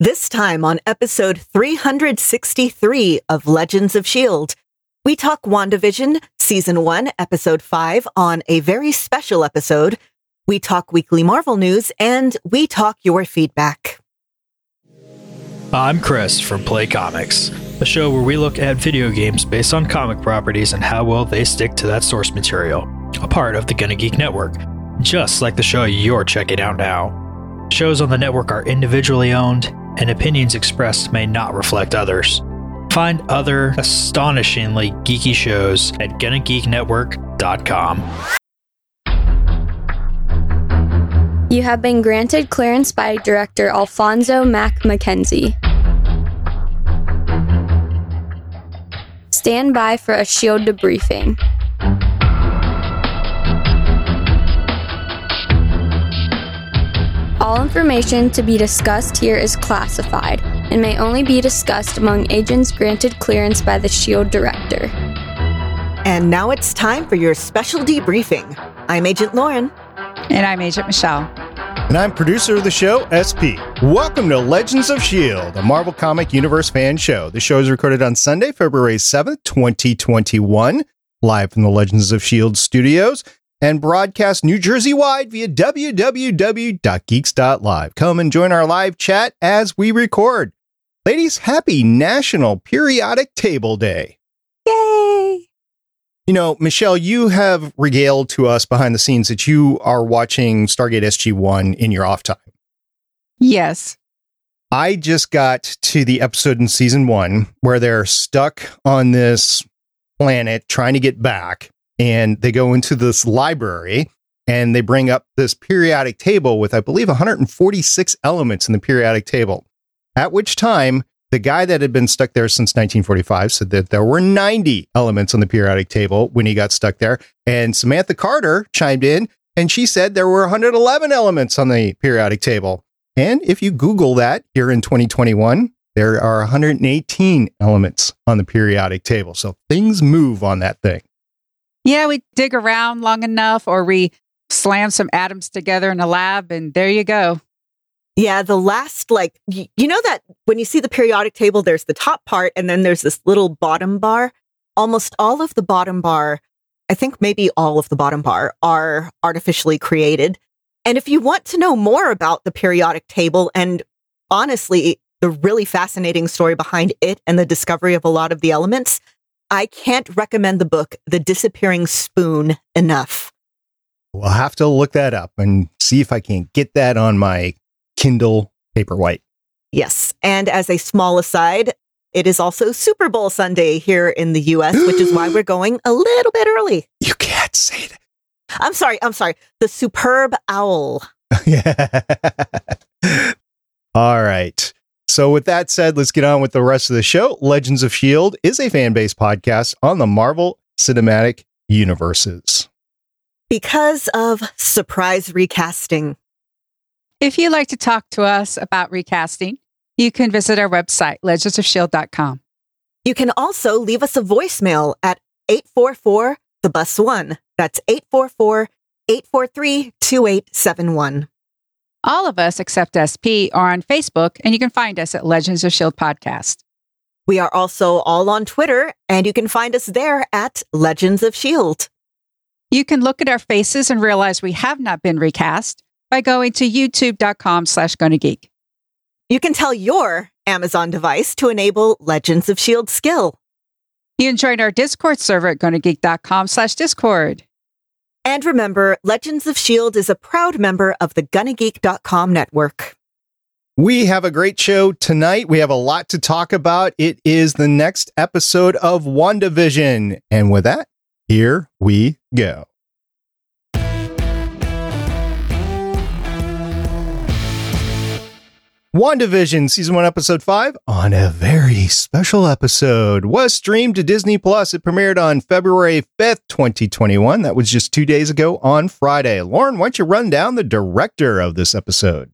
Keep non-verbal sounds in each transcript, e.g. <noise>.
This time on episode 363 of Legends of S.H.I.E.L.D., we talk WandaVision, season one, episode five on a very special episode. We talk weekly Marvel news and we talk your feedback. I'm Chris from Play Comics, a show where we look at video games based on comic properties and how well they stick to that source material, a part of the Gonna Geek Network, just like the show you're checking out now. Shows on the network are individually owned and opinions expressed may not reflect others. Find other astonishingly geeky shows at GonnaGeekNetwork.com. You have been granted clearance by director Alphonso Mack Mackenzie. Stand by for a shield debriefing. All information to be discussed here is classified and may only be discussed among agents granted clearance by the SHIELD director. And now it's time for your special debriefing. I'm Agent Lauren. And I'm Agent Michelle. And I'm producer of the show, SP. Welcome to Legends of S.H.I.E.L.D., a Marvel Comic Universe fan show. The show is recorded on Sunday, February 7th, 2021, live from the Legends of S.H.I.E.L.D. studios and broadcast New Jersey wide via www.geeks.live. Come and join our live chat as we record. Ladies, happy National Periodic Table Day. Yay! You know, Michelle, you have regaled to us behind the scenes that you are watching Stargate SG1 in your off time. Yes. I just got to the episode in season one where they're stuck on this planet trying to get back and they go into this library and they bring up this periodic table with, I believe, 146 elements in the periodic table. At which time, the guy that had been stuck there since 1945 said that there were 90 elements on the periodic table when he got stuck there. And Samantha Carter chimed in and she said there were 111 elements on the periodic table. And if you Google that here in 2021, there are 118 elements on the periodic table. So things move on that thing. Yeah, we dig around long enough or we slam some atoms together in a lab and there you go. Yeah, the last, like, y- you know that when you see the periodic table, there's the top part and then there's this little bottom bar. Almost all of the bottom bar, I think maybe all of the bottom bar, are artificially created. And if you want to know more about the periodic table and honestly, the really fascinating story behind it and the discovery of a lot of the elements, I can't recommend the book, The Disappearing Spoon, enough. We'll have to look that up and see if I can't get that on my Kindle Paperwhite. Yes. And as a small aside, it is also Super Bowl Sunday here in the US, which is why <gasps> we're going a little bit early. You can't say that. I'm sorry. I'm sorry. The Superb Owl. <laughs> yeah. All right. So, with that said, let's get on with the rest of the show. Legends of S.H.I.E.L.D. is a fan based podcast on the Marvel Cinematic Universes. Because of surprise recasting. If you'd like to talk to us about recasting, you can visit our website, legendsofshield.com. You can also leave us a voicemail at 844 the bus one. That's 844 843 2871. All of us except SP are on Facebook, and you can find us at Legends of Shield Podcast. We are also all on Twitter, and you can find us there at Legends of S.H.I.E.L.D. You can look at our faces and realize we have not been recast by going to youtube.com slash geek. You can tell your Amazon device to enable Legends of S.H.I.E.L.D. skill. You can join our Discord server at gonnageek.com slash discord. And remember, Legends of S.H.I.E.L.D. is a proud member of the GonnaGeek.com network. We have a great show tonight. We have a lot to talk about. It is the next episode of WandaVision. And with that, here we go. WandaVision season 1 episode 5 on a very special episode was streamed to Disney Plus. It premiered on February 5th, 2021. That was just 2 days ago on Friday. Lauren, why don't you run down the director of this episode?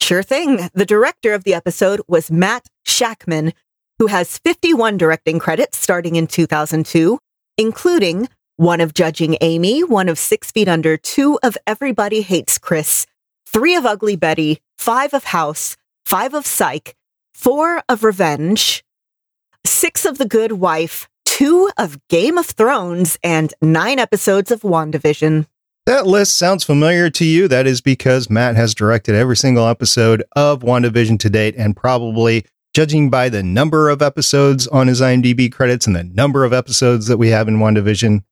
Sure thing. The director of the episode was Matt Shakman, who has 51 directing credits starting in 2002, including one of Judging Amy, one of Six Feet Under, two of Everybody Hates Chris, three of Ugly Betty, five of House, five of Psych, four of Revenge, six of The Good Wife, two of Game of Thrones, and nine episodes of WandaVision. That list sounds familiar to you. That is because Matt has directed every single episode of WandaVision to date, and probably, judging by the number of episodes on his IMDb credits and the number of episodes that we have in WandaVision,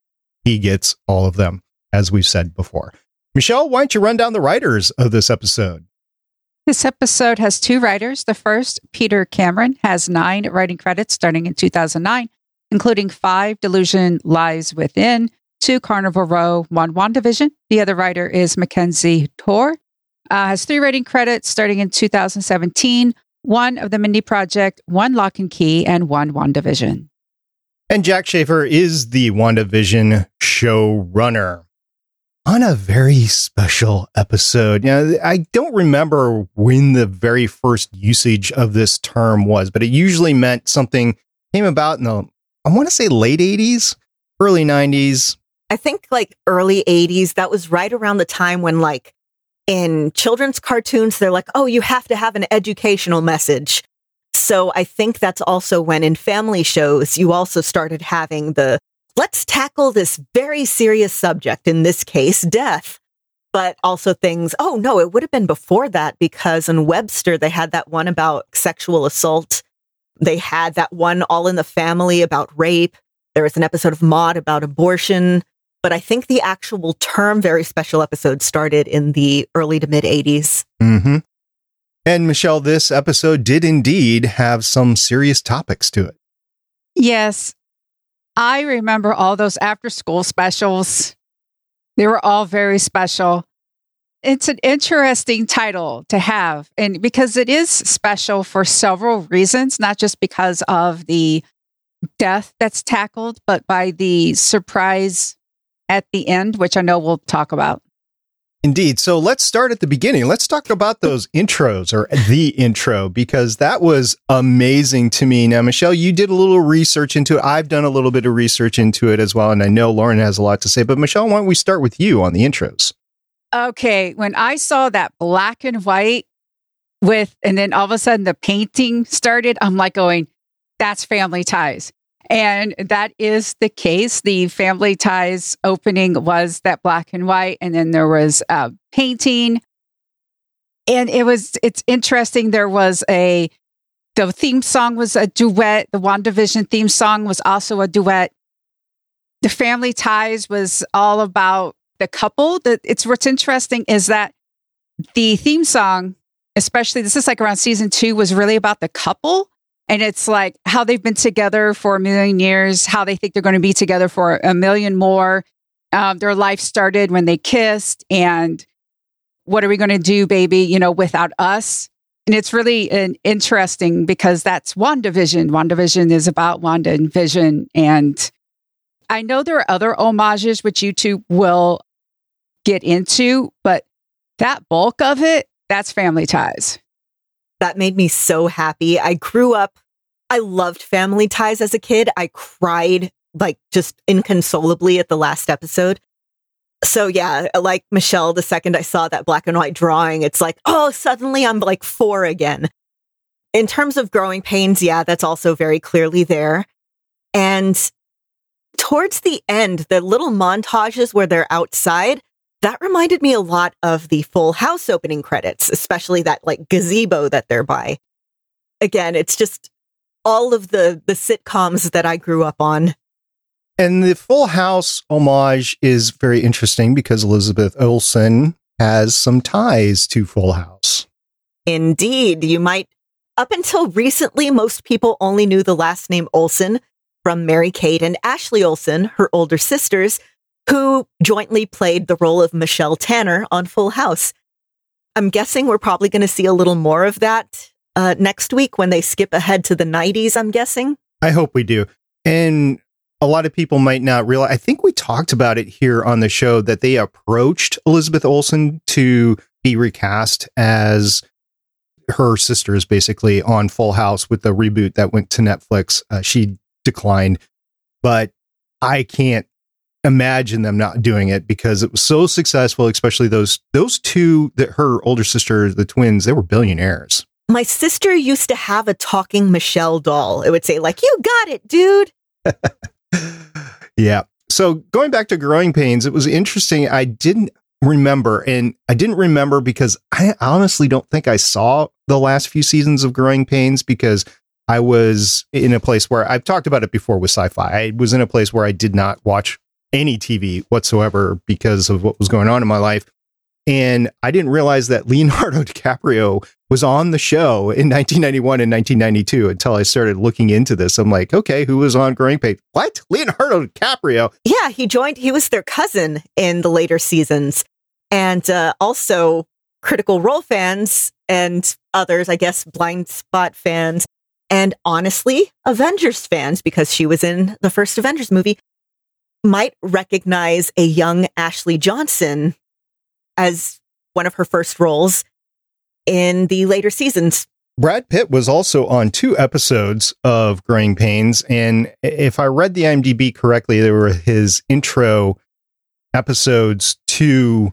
he gets all of them, as we've said before. Michelle, why don't you run down the writers of this episode? This episode has two writers. The first, Peter Cameron, has nine writing credits starting in 2009, including five Delusion Lies Within, two Carnival Row, one WandaVision. The other writer is Mackenzie Dohr, uh, has three writing credits starting in 2017, one of the Mindy Project, one Locke and Key, and one WandaVision. And Jac Schaeffer is the WandaVision showrunner on a very special episode. Know, I don't remember when the very first usage of this term was, but it usually meant something came about in the, I want to say late 80s, early 90s. I think like early 80s, that was right around the time when like in children's cartoons, they're like, oh, you have to have an educational message. So I think that's also when in family shows, you also started having the let's tackle this very serious subject, in this case, death. But also things, oh no, it would have been before that because in Webster, they had that one about sexual assault. They had that one all in the family about rape. There was an episode of Maude about abortion. But I think the actual term very special episode started in the early to mid 80s. Mm-hmm. And Michelle, this episode did indeed have some serious topics to it. Yes. I remember all those after school specials. They were all very special. It's an interesting title to have, and because it is special for several reasons, not just because of the death that's tackled, but by the surprise at the end, which I know we'll talk about. Indeed. So let's start at the beginning. Let's talk about those intros or the intro because that was amazing to me. Now, Michelle, you did a little research into it. I've done a little bit of research into it as well. And I know Lauren has a lot to say. But Michelle, why don't we start with you on the intros? Okay. When I saw that black and white with, and then all of a sudden the painting started, I'm like going, that's family ties. And that is the case. The Family Ties opening was that black and white, and then there was a painting. And it was, it's interesting. There was a, the theme song was a duet. The WandaVision theme song was also a duet. The Family Ties was all about the couple. That it's what's interesting is that the theme song, especially this is like around season two, was really about the couple and it's like how they've been together for a million years, how they think they're going to be together for a million more. Um, their life started when they kissed, and what are we going to do, baby, you know, without us? And it's really an interesting because that's WandaVision. WandaVision is about Wanda and Vision. And I know there are other homages which YouTube will get into, but that bulk of it, that's family ties. That made me so happy. I grew up, I loved family ties as a kid. I cried like just inconsolably at the last episode. So yeah, like Michelle, the second I saw that black and white drawing, it's like, oh, suddenly I'm like four again. In terms of growing pains, yeah, that's also very clearly there. And towards the end, the little montages where they're outside, that reminded me a lot of the Full House opening credits, especially that like gazebo that they're by. Again, it's just all of the the sitcoms that I grew up on. And the Full House homage is very interesting because Elizabeth Olsen has some ties to Full House. Indeed, you might up until recently most people only knew the last name Olsen from Mary Kate and Ashley Olsen, her older sisters, who jointly played the role of Michelle Tanner on Full House. I'm guessing we're probably going to see a little more of that uh, next week when they skip ahead to the 90s, I'm guessing. I hope we do. And a lot of people might not realize, I think we talked about it here on the show that they approached Elizabeth Olsen to be recast as her sisters basically on Full House with the reboot that went to Netflix. Uh, she declined, but I can't imagine them not doing it because it was so successful, especially those those two that her older sister, the twins, they were billionaires. My sister used to have a talking Michelle doll. It would say, like, you got it, dude. <laughs> yeah. So going back to growing pains, it was interesting. I didn't remember, and I didn't remember because I honestly don't think I saw the last few seasons of Growing Pains because I was in a place where I've talked about it before with sci fi. I was in a place where I did not watch any TV whatsoever because of what was going on in my life. And I didn't realize that <laughs> Leonardo DiCaprio was on the show in 1991 and 1992 until I started looking into this. I'm like, okay, who was on Growing Pains? What? Leonardo DiCaprio? Yeah, he joined, he was their cousin in the later seasons. And uh, also, Critical Role fans and others, I guess, blind spot fans, and honestly, Avengers fans, because she was in the first Avengers movie, might recognize a young Ashley Johnson as one of her first roles in the later seasons. Brad Pitt was also on two episodes of Growing Pains. And if I read the IMDb correctly, they were his intro episodes to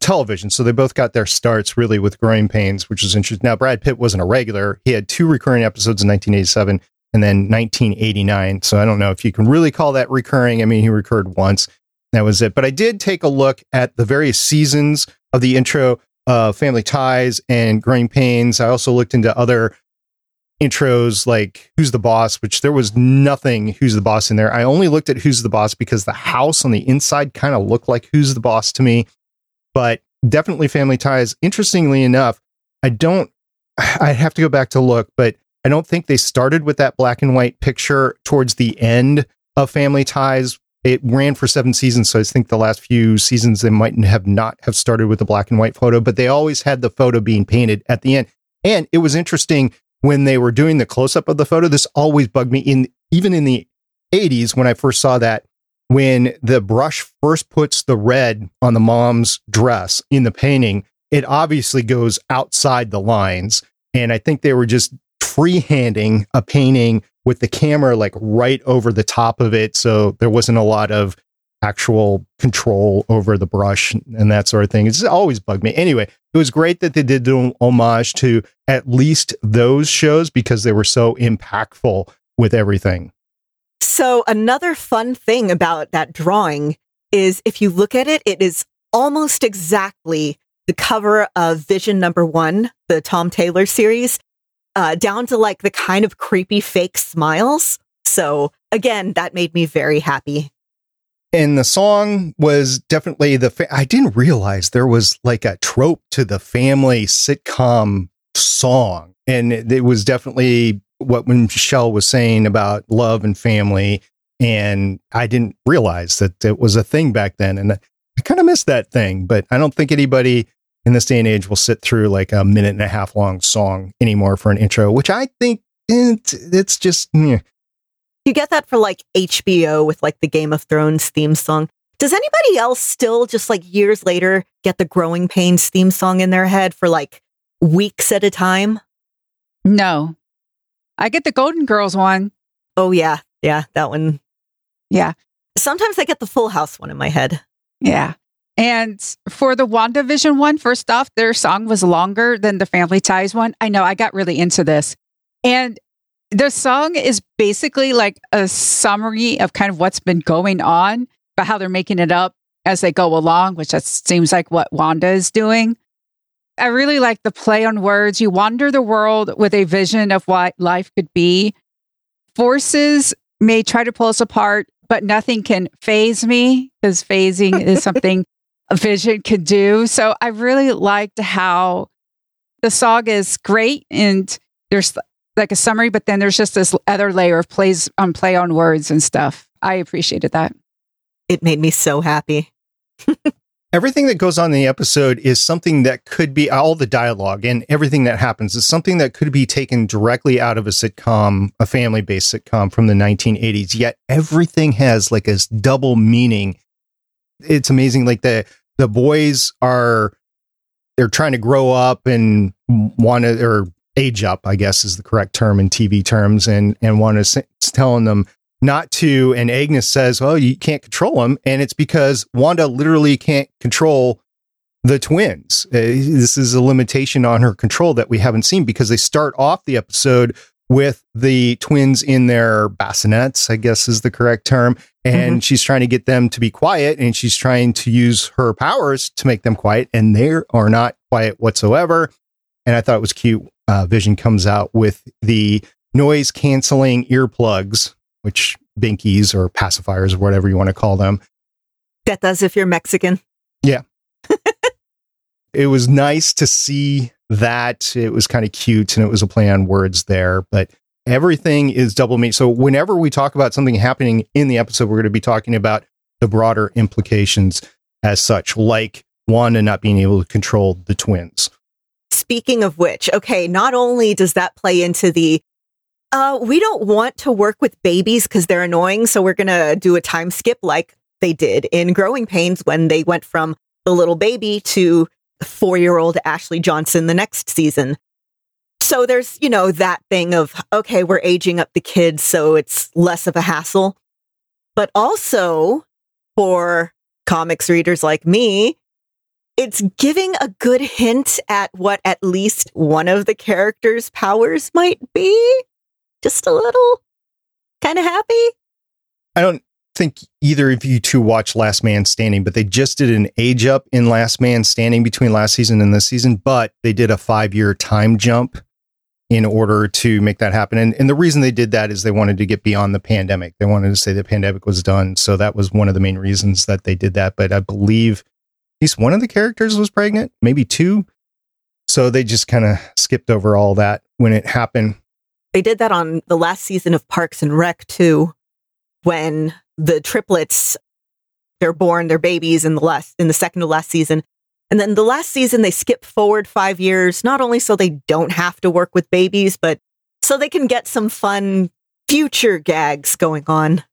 television. So they both got their starts really with Growing Pains, which is interesting. Now, Brad Pitt wasn't a regular. He had two recurring episodes in 1987 and then 1989. So I don't know if you can really call that recurring. I mean, he recurred once. That was it. But I did take a look at the various seasons of the intro of Family Ties and Growing Pains. I also looked into other intros like Who's the Boss, which there was nothing Who's the Boss in there. I only looked at Who's the Boss because the house on the inside kind of looked like Who's the Boss to me but definitely family ties. Interestingly enough, I don't, <sighs> I have to go back to look, but I don't think they started with that black and white picture towards the end of family ties. It ran for seven seasons. So I think the last few seasons, they might have not have started with the black and white photo, but they always had the photo being painted at the end. And it was interesting when they were doing the close up of the photo. This always bugged me in, even in the 80s when I first saw that when the brush first puts the red on the mom's dress in the painting, it obviously goes outside the lines. And I think they were just freehanding a painting with the camera like right over the top of it. So there wasn't a lot of actual control over the brush and that sort of thing. It's always bugged me. Anyway, it was great that they did an homage to at least those shows because they were so impactful with everything. So, another fun thing about that drawing is if you look at it, it is almost exactly the cover of Vision number one, the Tom Taylor series, uh, down to like the kind of creepy fake smiles. So, again, that made me very happy. And the song was definitely the. Fa- I didn't realize there was like a trope to the family sitcom song. And it was definitely what Michelle was saying about love and family. And I didn't realize that it was a thing back then. And I kind of missed that thing, but I don't think anybody in this day and age will sit through like a minute and a half long song anymore for an intro, which I think it's, it's just. Yeah. You get that for like HBO with like the Game of Thrones theme song. Does anybody else still just like years later get the Growing Pains theme song in their head for like weeks at a time? No, I get the Golden Girls one. Oh yeah, yeah, that one. Yeah. Sometimes I get the Full House one in my head. Yeah. And for the WandaVision one, first off, their song was longer than the Family Ties one. I know I got really into this. And the song is basically like a summary of kind of what's been going on, but how they're making it up as they go along, which that seems like what Wanda is doing. I really like the play on words. You wander the world with a vision of what life could be. Forces may try to pull us apart, but nothing can phase me because phasing is <laughs> something vision could do. So I really liked how the song is great and there's like a summary, but then there's just this other layer of plays on um, play on words and stuff. I appreciated that. It made me so happy. everything that goes on in the episode is something that could be all the dialogue and everything that happens is something that could be taken directly out of a sitcom, a family based sitcom from the 1980s. Yet everything has like a double meaning. It's amazing. Like the, the boys are, they're trying to grow up and want to, or age up, I guess is the correct term in TV terms, and, and want to, telling them, not to. And Agnes says, well, you can't control him. And it's because Wanda literally can't control the twins. Uh, this is a limitation on her control that we haven't seen because they start off the episode with the twins in their bassinets, I guess is the correct term. And mm-hmm. she's trying to get them to be quiet and she's trying to use her powers to make them quiet. And they are not quiet whatsoever. And I thought it was cute. Uh, Vision comes out with the noise canceling earplugs, which binkies or pacifiers or whatever you want to call them. That does if you're Mexican. Yeah. <laughs> it was nice to see that. It was kind of cute and it was a play on words there, but everything is double meat. So whenever we talk about something happening in the episode, we're going to be talking about the broader implications as such, like Wanda not being able to control the twins. Speaking of which, okay, not only does that play into the uh, we don't want to work with babies because they're annoying, so we're gonna do a time skip like they did in Growing Pains when they went from the little baby to four year old Ashley Johnson the next season. So there's, you know, that thing of, okay, we're aging up the kids, so it's less of a hassle. But also for comics readers like me, it's giving a good hint at what at least one of the characters' powers might be. Just a little kind of happy. I don't think either of you two watched Last Man Standing, but they just did an age up in Last Man Standing between last season and this season, but they did a five year time jump in order to make that happen. And, and the reason they did that is they wanted to get beyond the pandemic. They wanted to say the pandemic was done. So that was one of the main reasons that they did that. But I believe at least one of the characters was pregnant, maybe two. So they just kind of skipped over all that when it happened. They did that on the last season of Parks and Rec too, when the triplets they're born, they're babies in the last in the second to last season. And then the last season they skip forward 5 years not only so they don't have to work with babies but so they can get some fun future gags going on.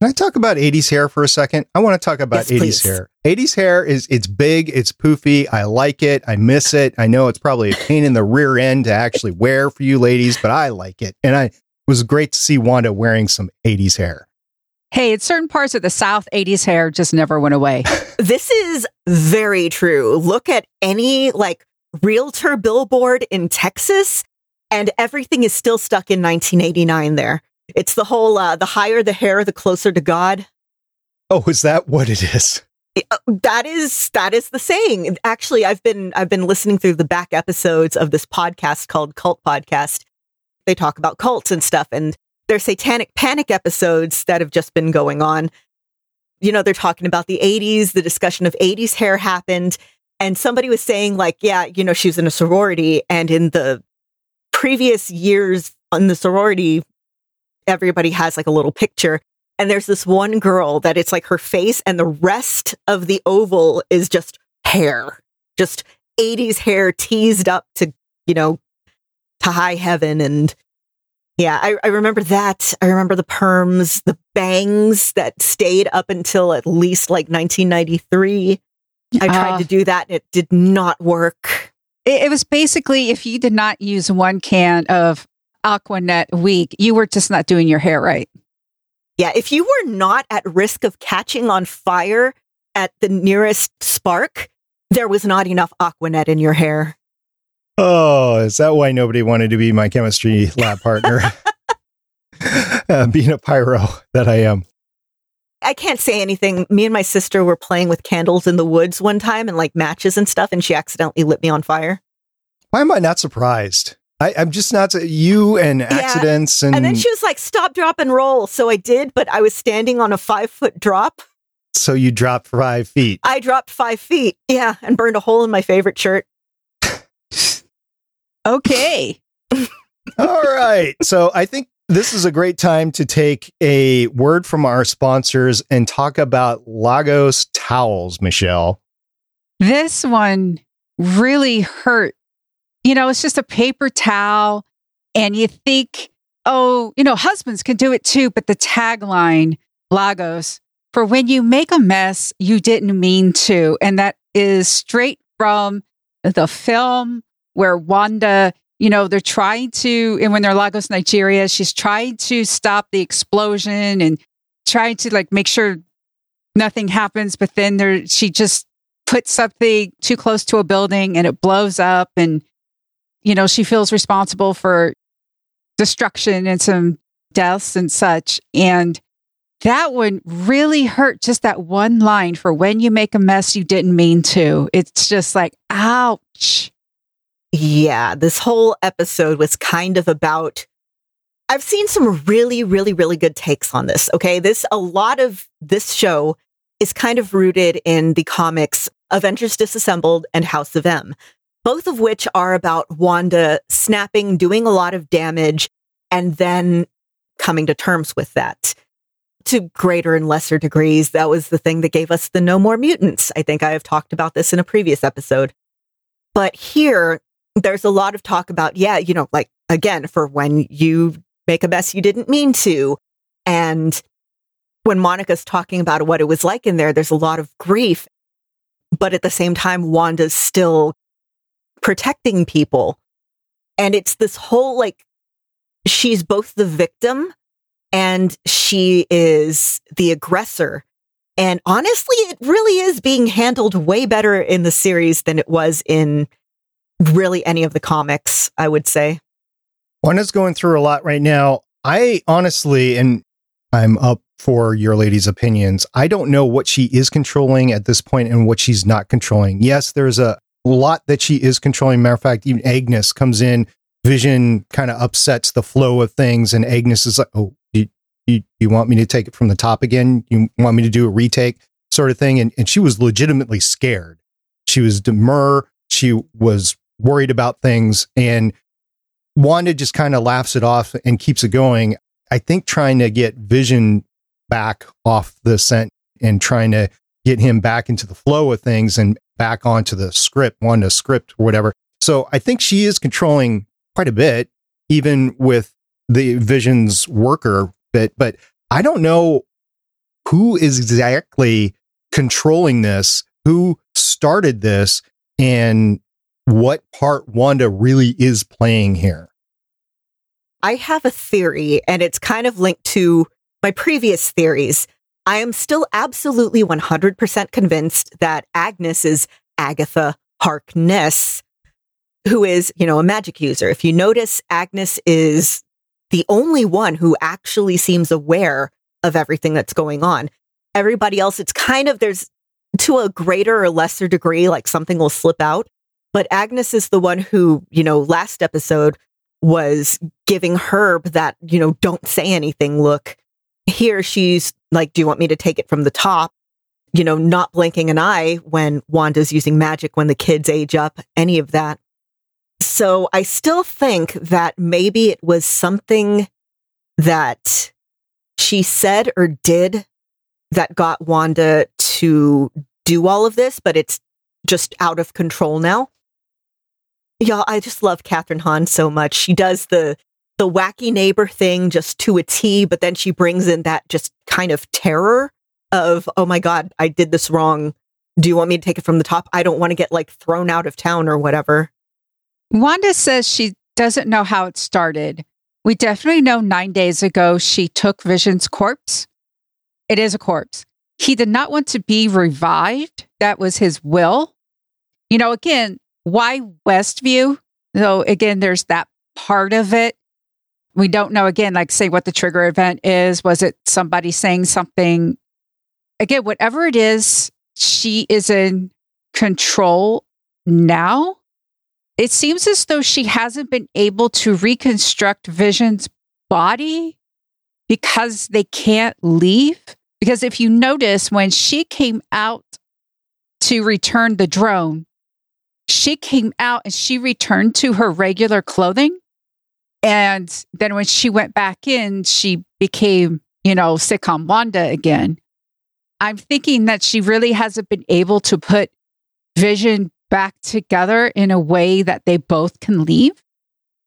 Can I talk about 80s hair for a second? I want to talk about yes, 80s please. hair. 80s hair is it's big, it's poofy. I like it. I miss it. I know it's probably a pain in the rear end to actually wear for you ladies, but I like it. And I it was great to see Wanda wearing some 80s hair. Hey, it's certain parts of the South 80s hair just never went away. <laughs> this is very true. Look at any like realtor billboard in Texas, and everything is still stuck in 1989 there. It's the whole uh, the higher the hair, the closer to God. Oh, is that what it is? Uh, that is that is the saying. Actually, I've been I've been listening through the back episodes of this podcast called Cult Podcast. They talk about cults and stuff, and their satanic panic episodes that have just been going on. You know, they're talking about the 80s, the discussion of 80s hair happened. And somebody was saying, like, yeah, you know, she was in a sorority. And in the previous years on the sorority, everybody has like a little picture. And there's this one girl that it's like her face and the rest of the oval is just hair, just 80s hair teased up to, you know, to high heaven. And yeah, I, I, remember that. I remember the perms, the bangs that stayed up until at least like 1993. I tried uh, to do that and it did not work. It, it was basically if you did not use one can of Aqua Net a week, you were just not doing your hair right. Yeah, if you were not at risk of catching on fire at the nearest spark, there was not enough Aqua Net in your hair. Oh, is that why nobody wanted to be my chemistry lab partner? <laughs> <laughs> uh, being a pyro that I am. I can't say anything. Me and my sister were playing with candles in the woods one time and like matches and stuff, and she accidentally lit me on fire. Why am I not surprised? I, am just not you and accidents yeah. and and then she was like, "Stop, drop, and roll." So I did, but I was standing on a five foot drop. So you dropped five feet. I dropped five feet, yeah, and burned a hole in my favorite shirt. Okay. All right. So I think this is a great time to take a word from our sponsors and talk about Lagos towels, Michelle. This one really hurt. You know, it's just a paper towel, and you think, oh, you know, husbands can do it too. But the tagline, Lagos, for when you make a mess, you didn't mean to. And that is straight from the film where Wanda, you know, they're trying to, and when they're Lagos, Nigeria, she's trying to stop the explosion and trying to like make sure nothing happens. But then there, she just puts something too close to a building and it blows up and you know she feels responsible for destruction and some deaths and such and that one really hurt just that one line for when you make a mess you didn't mean to it's just like ouch yeah this whole episode was kind of about I've seen some really, really, really good takes on this. Okay. This, a lot of this show is kind of rooted in the comics Avengers Disassembled and House of M, both of which are about Wanda snapping, doing a lot of damage, and then coming to terms with that. To greater and lesser degrees, that was the thing that gave us the No More Mutants. I think I have talked about this in a previous episode. But here, there's a lot of talk about, yeah, you know, like again, for when you make a mess you didn't mean to. And when Monica's talking about what it was like in there, there's a lot of grief. But at the same time, Wanda's still protecting people. And it's this whole like, she's both the victim and she is the aggressor. And honestly, it really is being handled way better in the series than it was in really any of the comics, I would say. Wanda's going through a lot right now. I honestly, and I'm up for your lady's opinions. I don't know what she is controlling at this point and what she's not controlling. Yes, there's a lot that she is controlling. Matter of fact, even Agnes comes in. Vision kind of upsets the flow of things, and Agnes is like, "Oh, you, you, you want me to take it from the top again? You want me to do a retake, sort of thing?" And and she was legitimately scared. She was demur. She was worried about things, and Wanda just kind of laughs it off and keeps it going. I think trying to get Vision back off the scent and trying to get him back into the flow of things and back onto the script, Wanda script or whatever. So I think she is controlling quite a bit, even with the Vision's worker bit. But I don't know who is exactly controlling this, who started this, and what part Wanda really is playing here. I have a theory, and it's kind of linked to my previous theories. I am still absolutely 100% convinced that Agnes is Agatha Harkness, who is, you know, a magic user. If you notice, Agnes is the only one who actually seems aware of everything that's going on. Everybody else, it's kind of, there's to a greater or lesser degree, like something will slip out. But Agnes is the one who, you know, last episode was giving Herb that, you know, don't say anything look. Here she's like, do you want me to take it from the top? You know, not blinking an eye when Wanda's using magic when the kids age up, any of that. So I still think that maybe it was something that she said or did that got Wanda to do all of this, but it's just out of control now. Y'all, I just love Kathryn Hahn so much. She does the the wacky neighbor thing just to a T, but then she brings in that just kind of terror of, oh my God, I did this wrong. Do you want me to take it from the top? I don't want to get like thrown out of town or whatever. Wanda says she doesn't know how it started. We definitely know nine days ago she took Vision's corpse. It is a corpse. He did not want to be revived. That was his will. You know, again, why Westview? So again, there's that part of it. We don't know again, like say what the trigger event is. Was it somebody saying something? Again, whatever it is, she is in control now. It seems as though she hasn't been able to reconstruct Vision's body because they can't leave. Because if you notice, when she came out to return the drone, she came out and she returned to her regular clothing. And then when she went back in, she became, you know, sitcom Wanda again. I'm thinking that she really hasn't been able to put Vision back together in a way that they both can leave.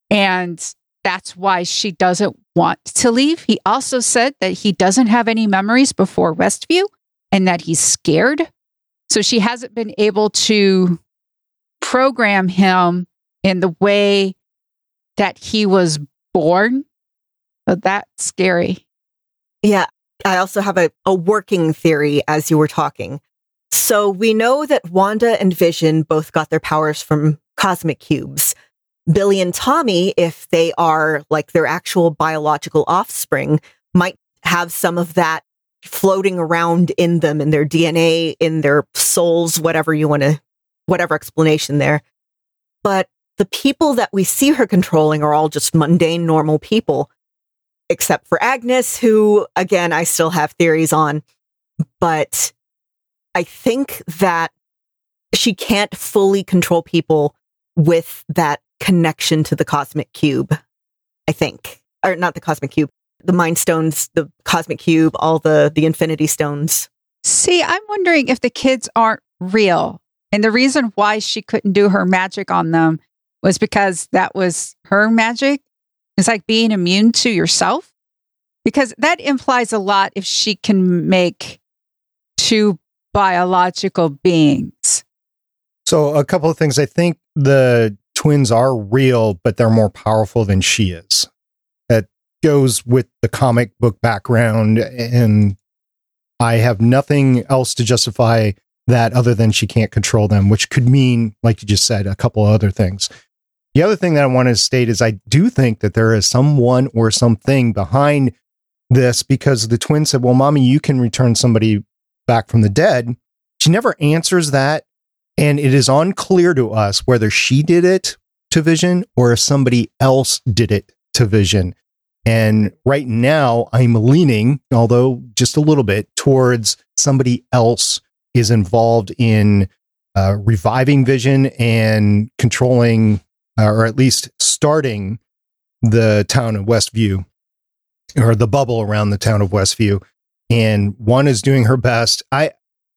And that's why she doesn't want to leave. He also said that he doesn't have any memories before Westview and that he's scared. So she hasn't been able to program him in the way that he was born. So that's scary. Yeah. I also have a, a working theory as you were talking. So we know that Wanda and Vision both got their powers from cosmic cubes. Billy and Tommy, if they are like their actual biological offspring, might have some of that floating around in them, in their DNA, in their souls, whatever you want to, whatever explanation there. But the people that we see her controlling are all just mundane, normal people, except for Agnes, who, again, I still have theories on. But I think that she can't fully control people with that connection to the cosmic cube. I think, or not the cosmic cube, the mind stones, the cosmic cube, all the the infinity stones. See, I'm wondering if the kids aren't real. And the reason why she couldn't do her magic on them was because that was her magic. It's like being immune to yourself. Because that implies a lot if she can make two biological beings. So, a couple of things. I think the twins are real, but they're more powerful than she is. That goes with the comic book background. And I have nothing else to justify that other than she can't control them, which could mean, like you just said, a couple of other things. The other thing that I want to state is I do think that there is someone or something behind this because the twin said, Well, mommy, you can return somebody back from the dead. She never answers that. And it is unclear to us whether she did it to Vision or if somebody else did it to Vision. And right now, I'm leaning, although just a little bit, towards somebody else is involved in uh, reviving Vision and controlling, uh, or at least starting the town of Westview or the bubble around the town of Westview. And one is doing her best. I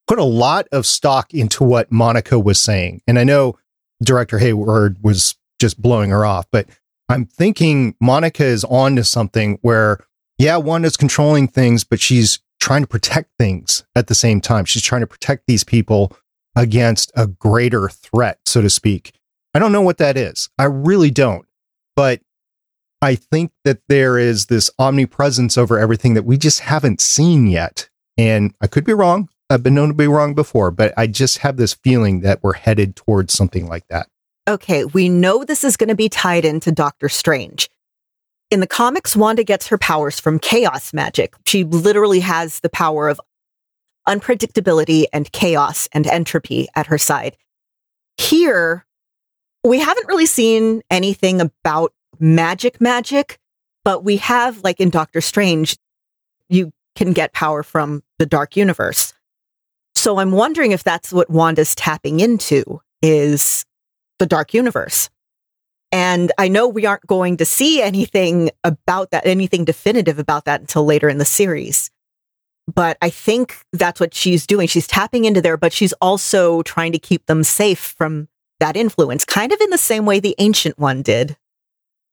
put a lot of stock into what Monica was saying. And I know director Hayward was just blowing her off, but I'm thinking Monica is on to something where, yeah, one is controlling things, but she's trying to protect things at the same time. She's trying to protect these people against a greater threat, so to speak. I don't know what that is. I really don't. But I think that there is this omnipresence over everything that we just haven't seen yet. And I could be wrong. I've been known to be wrong before, but I just have this feeling that we're headed towards something like that. Okay, we know this is going to be tied into Doctor Strange. In the comics, Wanda gets her powers from chaos magic. She literally has the power of unpredictability and chaos and entropy at her side. Here, we haven't really seen anything about magic magic, but we have, like in Doctor Strange, you can get power from the dark universe. So I'm wondering if that's what Wanda's tapping into is the dark universe. And I know we aren't going to see anything about that, anything definitive about that until later in the series. But I think that's what she's doing. She's tapping into there, but she's also trying to keep them safe from that influence, kind of in the same way the ancient one did.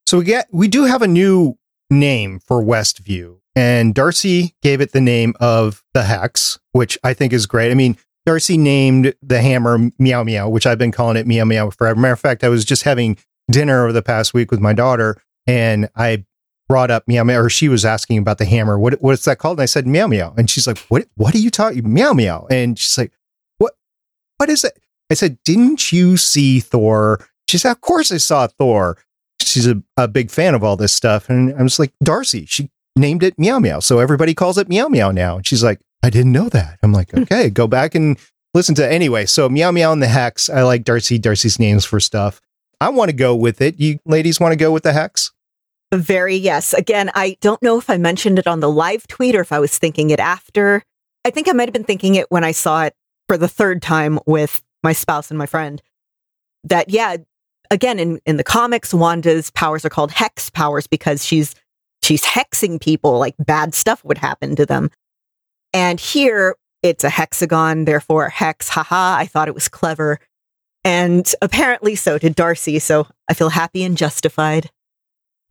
So we get we do have a new name for Westview, and Darcy gave it the name of the Hex, which I think is great. I mean, Darcy named the hammer Meow Meow, which I've been calling it Meow Meow forever. Matter of fact, I was just having dinner over the past week with my daughter, and I brought up Meow Meow, or she was asking about the hammer. What what's that called? And I said Meow Meow, and she's like, "What? What are you talking? Meow Meow?" And she's like, "What? What is it?" I said, "Didn't you see Thor?" She said, "Of course I saw Thor." she's a, a big fan of all this stuff. And I was like, Darcy, she named it Meow Meow. So everybody calls it Meow Meow now. And she's like, I didn't know that. I'm like, hmm. okay, go back and listen to anyway. So Meow Meow and the Hex. I like Darcy, Darcy's names for stuff. I want to go with it. You ladies want to go with the Hex? Very yes. Again, I don't know if I mentioned it on the live tweet or if I was thinking it after. I think I might have been thinking it when I saw it for the third time with my spouse and my friend. That, yeah, again, in, in the comics, Wanda's powers are called hex powers because she's she's hexing people, like bad stuff would happen to them. And here it's a hexagon, therefore hex, haha. I thought it was clever. And apparently so did Darcy, so I feel happy and justified.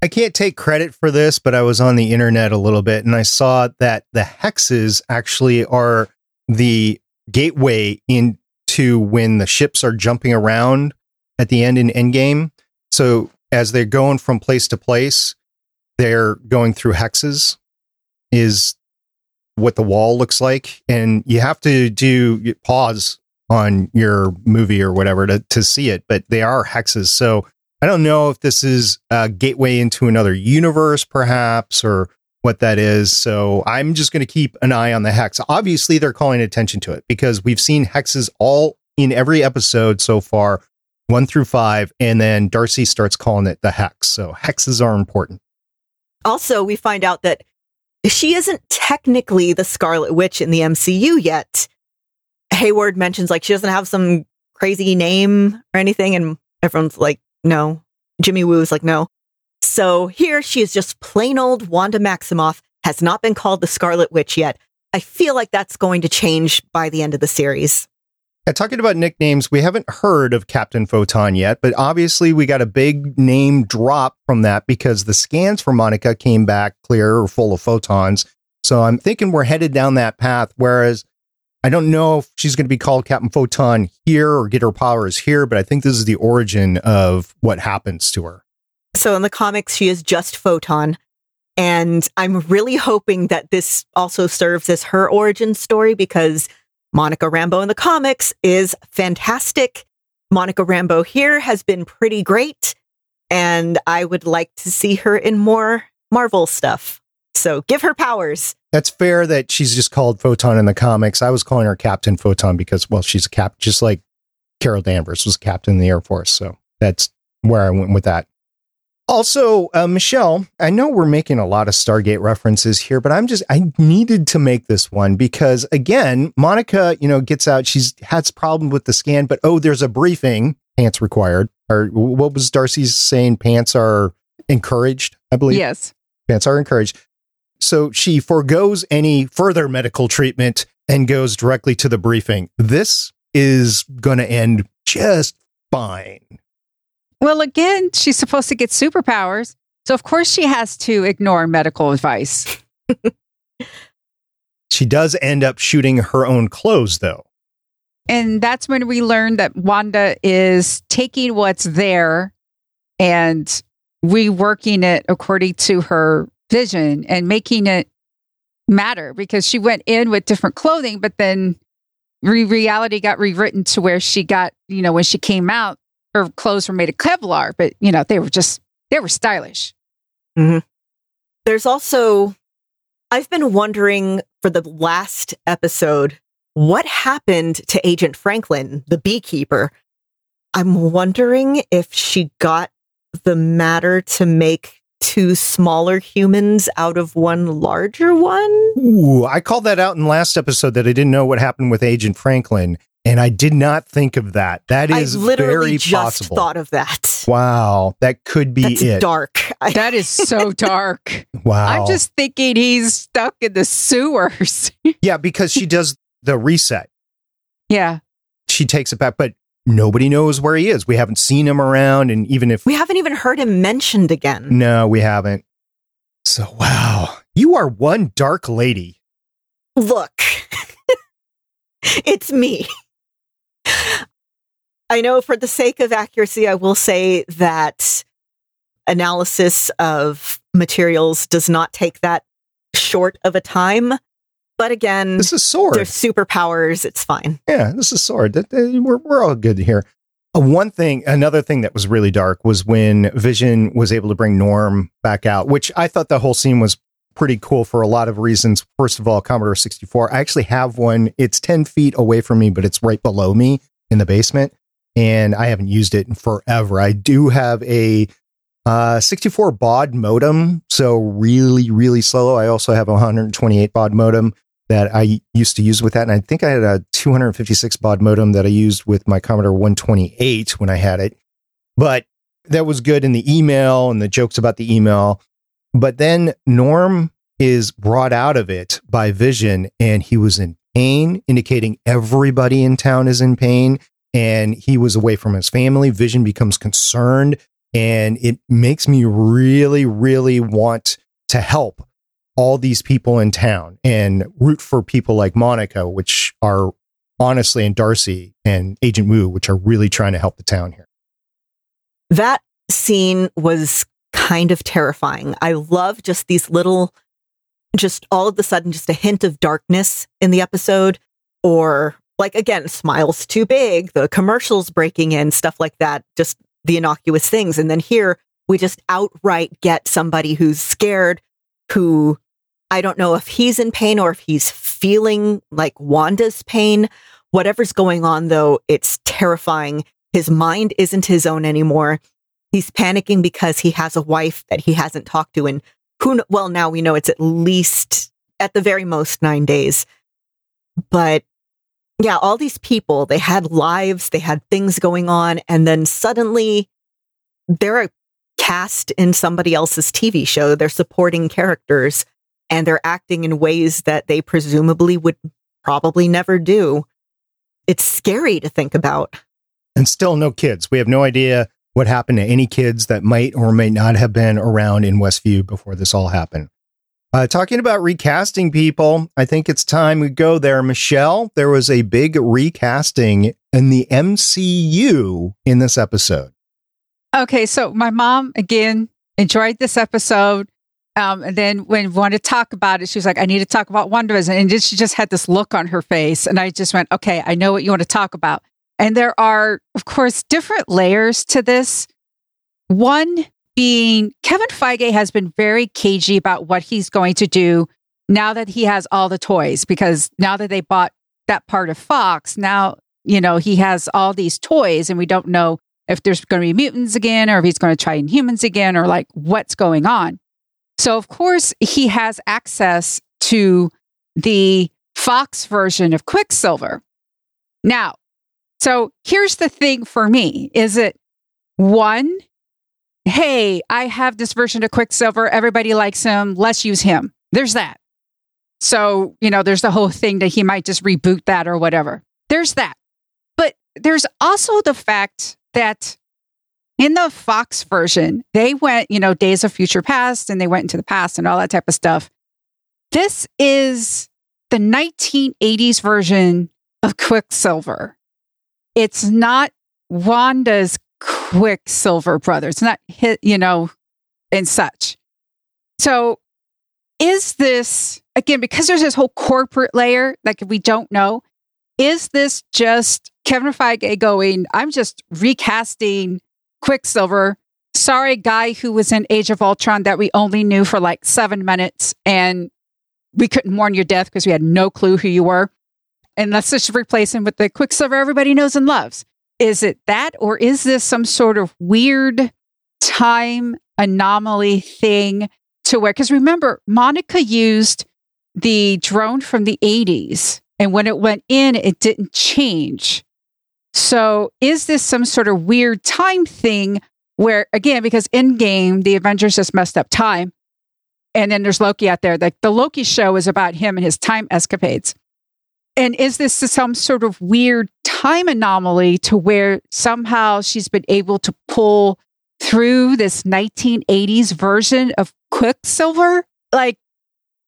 I can't take credit for this, but I was on the internet a little bit and I saw that the hexes actually are the gateway into when the ships are jumping around at the end in Endgame. So as they're going from place to place, they're going through hexes. Is what the wall looks like, and you have to do pause on your movie or whatever to, to see it, but they are hexes. So I don't know if this is a gateway into another universe, perhaps, or what that is. So I'm just going to keep an eye on the hex. Obviously, they're calling attention to it because we've seen hexes all in every episode so far, one through five, and then Darcy starts calling it the hex. So hexes are important. Also, we find out that she isn't technically the Scarlet Witch in the MCU yet. Hayward mentions like she doesn't have some crazy name or anything, and everyone's like, no. Jimmy Woo's like, no. So here she is just plain old Wanda Maximoff, has not been called the Scarlet Witch yet. I feel like that's going to change by the end of the series. Yeah, talking about nicknames, we haven't heard of Captain Photon yet, but obviously we got a big name drop from that because the scans for Monica came back clear or full of photons. So I'm thinking we're headed down that path. Whereas I don't know if she's going to be called Captain Photon here or get her powers here, but I think this is the origin of what happens to her. So in the comics, she is just Photon. And I'm really hoping that this also serves as her origin story because Monica Rambeau in the comics is fantastic. Monica Rambeau here has been pretty great. And I would like to see her in more Marvel stuff. So give her powers. That's fair that she's just called Photon in the comics. I was calling her Captain Photon because, well, she's a cap, just like Carol Danvers was captain in the Air Force. So that's where I went with that. Also, uh, Michelle, I know we're making a lot of Stargate references here, but I'm just, I needed to make this one because again, Monica, you know, gets out, she's has problem with the scan, but oh, there's a briefing, pants required. Or what was Darcy's saying? Pants are encouraged, I believe. Yes. Pants are encouraged. So she foregoes any further medical treatment and goes directly to the briefing. This is going to end just fine. Well, again, she's supposed to get superpowers. So, of course, she has to ignore medical advice. <laughs> she does end up shooting her own clothes, though. And that's when we learn that Wanda is taking what's there and reworking it according to her vision and making it matter because she went in with different clothing, but then re- reality got rewritten to where she got, you know, when she came out, her clothes were made of Kevlar, but, you know, they were just, they were stylish. Mm-hmm. There's also, I've been wondering for the last episode, what happened to Agent Franklin, the beekeeper? I'm wondering if she got the matter to make two smaller humans out of one larger one. Ooh, I called that out in last episode that I didn't know what happened with Agent Franklin, and I did not think of that. That is I literally very just possible. thought of that. Wow, that could be That's it. dark. <laughs> That is so dark. Wow. I'm just thinking he's stuck in the sewers. <laughs> yeah, because she does the reset. yeah. She takes it back, but nobody knows where he is. We haven't seen him around, and even if we haven't even heard him mentioned again. no, we haven't. So wow, you are one dark lady. Look, <laughs> it's me. I know for the sake of accuracy, I will say that analysis of materials does not take that short of a time. But again, This is sword. they're superpowers. It's fine. Yeah, this is sword. We're, we're all good here. Uh, one thing, another thing that was really dark was when Vision was able to bring Norm back out, which I thought the whole scene was pretty cool for a lot of reasons. First of all, Commodore 64. I actually have one. It's 10 feet away from me, but it's right below me in the basement. And I haven't used it in forever. I do have a uh, 64 baud modem, so really, really slow. I also have a 128 baud modem that I used to use with that. And I think I had a 256 baud modem that I used with my Commodore 128 when I had it. But that was good in the email and the jokes about the email. But then Norm is brought out of it by Vision and he was in pain, indicating everybody in town is in pain. And he was away from his family. Vision becomes concerned and it makes me really, really want to help all these people in town and root for people like Monica, which are honestly, and Darcy and Agent Woo, which are really trying to help the town here. That scene was kind of terrifying. I love just these little just all of a sudden, just a hint of darkness in the episode, or like again, smiles too big, the commercials breaking in, stuff like that, just the innocuous things. And then here we just outright get somebody who's scared, who I don't know if he's in pain or if he's feeling like Wanda's pain. Whatever's going on, though, it's terrifying. His mind isn't his own anymore. He's panicking because he has a wife that he hasn't talked to in who, well, now we know it's at least, at the very most, nine days. But yeah, all these people, they had lives, they had things going on, and then suddenly they're a cast in somebody else's TV show. They're supporting characters and they're acting in ways that they presumably would probably never do. It's scary to think about. And still no kids. We have no idea what happened to any kids that might or may not have been around in Westview before this all happened. Uh, talking about recasting people, I think it's time we go there. Michelle, there was a big recasting in the MCU in this episode. Okay, so my mom again enjoyed this episode. Um, and then when we wanted to talk about it, she was like, I need to talk about WandaVision. And she just had this look on her face. And I just went, okay, I know what you want to talk about. And there are, of course, different layers to this. One being Kevin Feige has been very cagey about what he's going to do now that he has all the toys, because now that they bought that part of Fox, now, you know, he has all these toys and we don't know if there's going to be mutants again or if he's going to try Inhumans again or like what's going on. So, of course, he has access to the Fox version of Quicksilver. Now, so here's the thing for me is it one, hey, I have this version of Quicksilver. Everybody likes him. Let's use him. There's that. So, you know, there's the whole thing that he might just reboot that or whatever. There's that. But there's also the fact that in the Fox version, they went, you know, Days of Future Past and they went into the past and all that type of stuff. This is the 1980s version of Quicksilver. It's not Wanda's Quicksilver brother. It's not hit, you know, and such. So is this again because there's this whole corporate layer like we don't know is this just Kevin Feige going I'm just recasting Quicksilver. Sorry guy who was in Age of Ultron that we only knew for like 7 minutes and we couldn't mourn your death because we had no clue who you were. And let's just replace him with the Quicksilver everybody knows and loves. Is it that, or is this some sort of weird time anomaly thing to where, because remember, Monica used the drone from the 80s, and when it went in, it didn't change. So is this some sort of weird time thing where, again, because in game, the Avengers just messed up time. And then there's Loki out there. Like the Loki show is about him and his time escapades. And is this some sort of weird time anomaly to where somehow she's been able to pull through this 1980s version of Quicksilver? Like,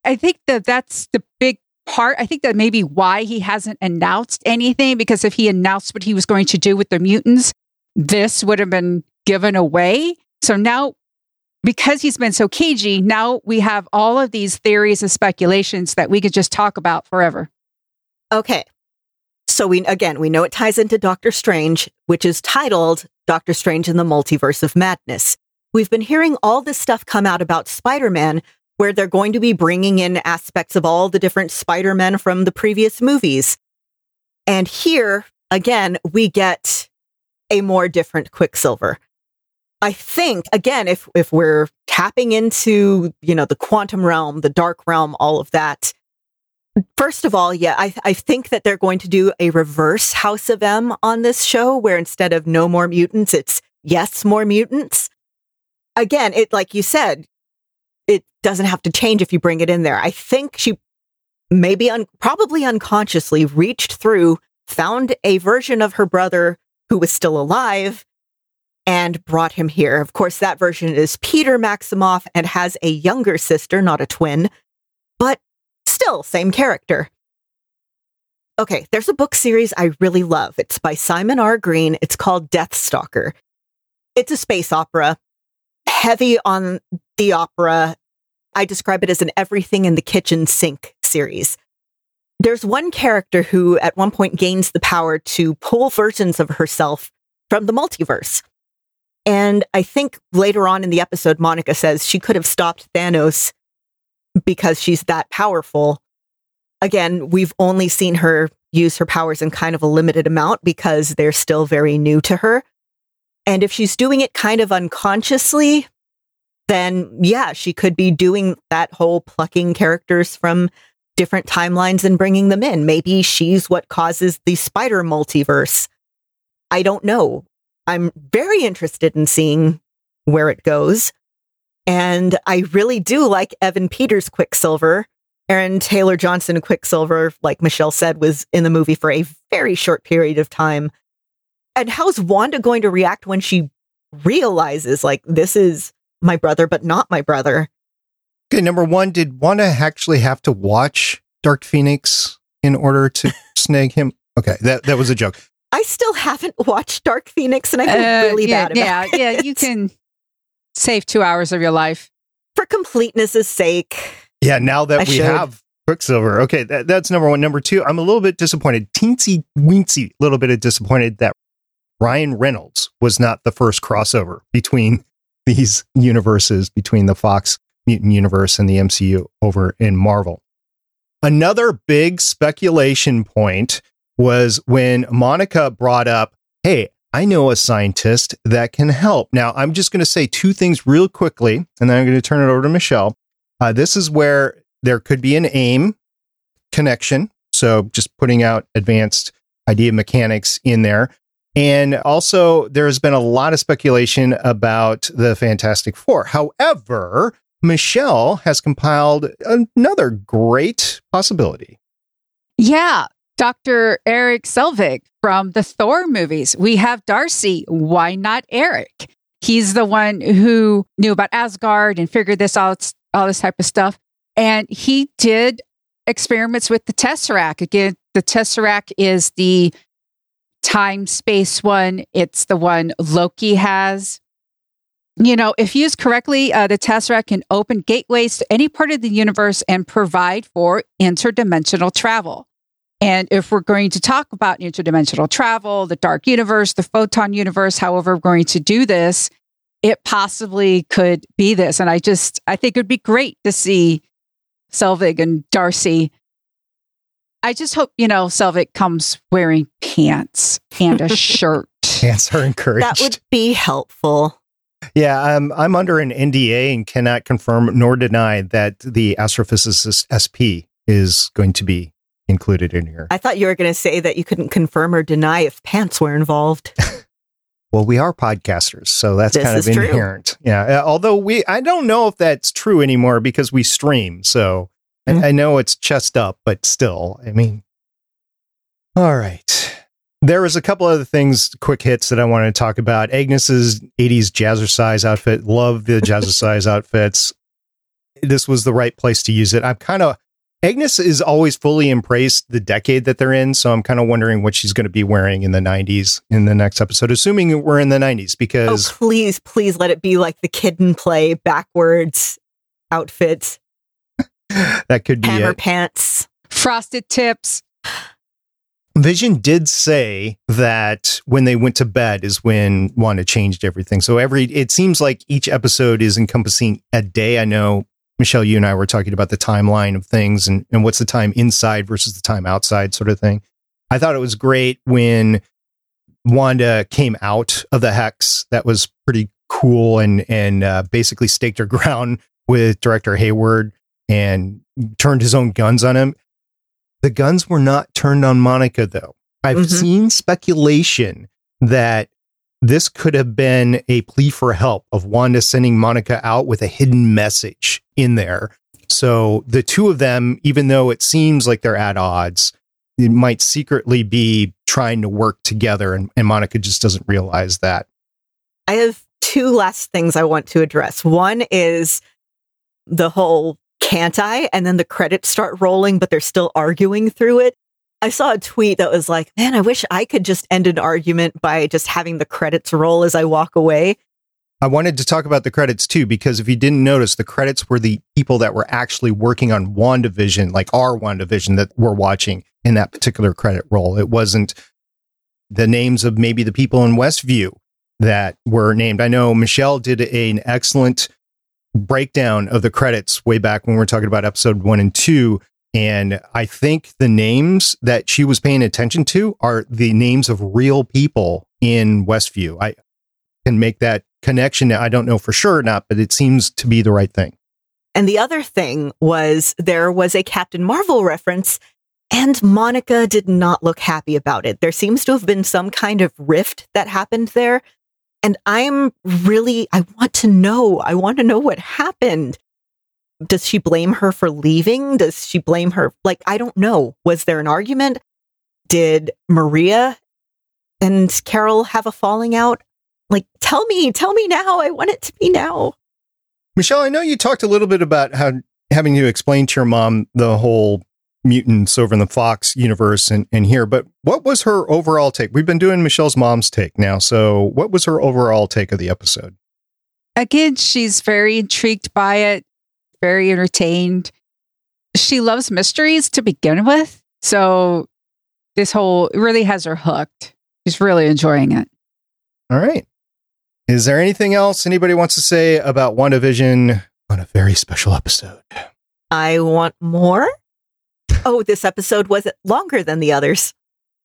I think that that's the big part. I think that maybe why he hasn't announced anything, because if he announced what he was going to do with the mutants, this would have been given away. So now, because he's been so cagey, now we have all of these theories and speculations that we could just talk about forever. Okay. So we again, we know it ties into Doctor Strange, which is titled Doctor Strange in the Multiverse of Madness. We've been hearing all this stuff come out about Spider-Man where they're going to be bringing in aspects of all the different Spider-Men from the previous movies. And here, again, we get a more different Quicksilver. I think again, if if we're tapping into you know the quantum realm, the dark realm, all of that, First of all, yeah, I, I think that they're going to do a reverse House of M on this show where instead of no more mutants, it's yes, more mutants. Again, it, like you said, doesn't have to change if you bring it in there. I think she maybe un- probably unconsciously reached through, found a version of her brother who was still alive and brought him here. Of course, that version is Peter Maximoff and has a younger sister, not a twin, but Still, same character. Okay, there's a book series I really love. It's by Simon R. Green. It's called Deathstalker. It's a space opera, heavy on the opera. I describe it as an everything in the kitchen sink series. There's one character who at one point gains the power to pull versions of herself from the multiverse. And I think later on in the episode, Monica says she could have stopped Thanos because she's that powerful. Again, we've only seen her use her powers in kind of a limited amount because they're still very new to her. And if she's doing it kind of unconsciously, then yeah, she could be doing that whole plucking characters from different timelines and bringing them in. Maybe she's what causes the spider multiverse. I don't know. I'm very interested in seeing where it goes. And I really do like Evan Peters Quicksilver. Aaron Taylor Johnson Quicksilver, like Michelle said, was in the movie for a very short period of time. And how's Wanda going to react when she realizes, like, this is my brother, but not my brother? Okay, number one, did Wanda actually have to watch Dark Phoenix in order to <laughs> snag him? Okay, that, that was a joke. I still haven't watched Dark Phoenix and I feel Uh, really yeah, bad about yeah, it. yeah. You can save two hours of your life. For completeness' sake. Yeah, now that I we should. have Quicksilver. Okay, that, that's number one. Number two, I'm a little bit disappointed, teensy weensy, little bit of disappointed that Ryan Reynolds was not the first crossover between these universes, between the Fox Mutant Universe and the MCU over in Marvel. Another big speculation point was when Monica brought up, Hey, I know a scientist that can help. Now, I'm just going to say two things real quickly, and then I'm going to turn it over to Michelle. Uh, this is where there could be an aim connection. So just putting out advanced idea mechanics in there. And also, there has been a lot of speculation about the Fantastic Four. However, Michelle has compiled another great possibility. Yeah, Dr. Eric Selvig from the Thor movies. We have Darcy. Why not Eric? He's the one who knew about Asgard and figured this out, all this type of stuff. And he did experiments with the Tesseract. Again, the Tesseract is the time space one, it's the one Loki has. You know, if used correctly, uh, the Tesseract can open gateways to any part of the universe and provide for interdimensional travel. And if we're going to talk about interdimensional travel, the dark universe, the photon universe, however we're going to do this, it possibly could be this. And I just, I think it would be great to see Selvig and Darcy. I just hope, you know, Selvig comes wearing pants and a <laughs> shirt. Pants are encouraged. That would be helpful. Yeah, um, I'm under an NDA and cannot confirm nor deny that the astrophysicist SP is going to be included in here. I thought you were going to say that you couldn't confirm or deny if pants were involved. <laughs> Well, we are podcasters, so that's This kind of is true. inherent. Yeah, uh, although we, I don't know if that's true anymore because we stream. So Mhm. I, I know it's chest up, but still, I mean, all right. There was a couple other things, quick hits that I wanted to talk about. Agnes's 80s jazzercise outfit. Love the <laughs> jazzercise outfits. This was the right place to use it. I'm kind of Agnes is always fully embraced the decade that they're in, so I'm kind of wondering what she's going to be wearing in the 90s in the next episode, assuming we're in the 90s oh, because please, please let it be like the Kid 'n Play backwards outfit, that could be hammer it. pants. Frosted tips. Vision did say that when they went to bed is when Wanda changed everything. So every it seems like each episode is encompassing a day. I know Michelle, you and I were talking about the timeline of things and, and what's the time inside versus the time outside sort of thing. I thought it was great when Wanda came out of the hex. That was pretty cool and and uh, basically staked her <laughs> ground with director Hayward and turned his own guns on him. The guns were not turned on Monica though. I've Mhm. seen speculation that this could have been a plea for help of Wanda sending Monica out with a hidden message in there. So the two of them, even though it seems like they're at odds, it might secretly be trying to work together and, and Monica just doesn't realize that. I have two last things I want to address. One is the whole can't I? And then the credits start rolling, but they're still arguing through it. I saw a tweet that was like, man, I wish I could just end an argument by just having the credits roll as I walk away. I wanted to talk about the credits too, because if you didn't notice, the credits were the people that were actually working on WandaVision, like our WandaVision that we're watching in that particular credit roll. It wasn't the names of maybe the people in Westview that were named. I know Michelle did an excellent breakdown of the credits way back when we are talking about episode one and two. And I think the names that she was paying attention to are the names of real people in Westview. I can make that connection. I don't know for sure or not, but it seems to be the right thing. And the other thing was there was a Captain Marvel reference and Monica did not look happy about it. There seems to have been some kind of rift that happened there. And I'm really, I want to know. I want to know what happened. Does she blame her for leaving? Does she blame her? Like, I don't know. Was there an argument? Did Maria and Carol have a falling out? Like, tell me, tell me now. I want it to be now. Michelle, I know you talked a little bit about how having to explain to your mom the whole mutants over in the Fox universe and, and here, but what was her overall take? We've been doing Michelle's mom's take now. So, what was her overall take of the episode? Again, she's very intrigued by it, very entertained. She loves mysteries to begin with. So, this whole really has her hooked. She's really enjoying it. All right. Is there anything else anybody wants to say about WandaVision on a very special episode? I want more. Oh, this episode was longer than the others.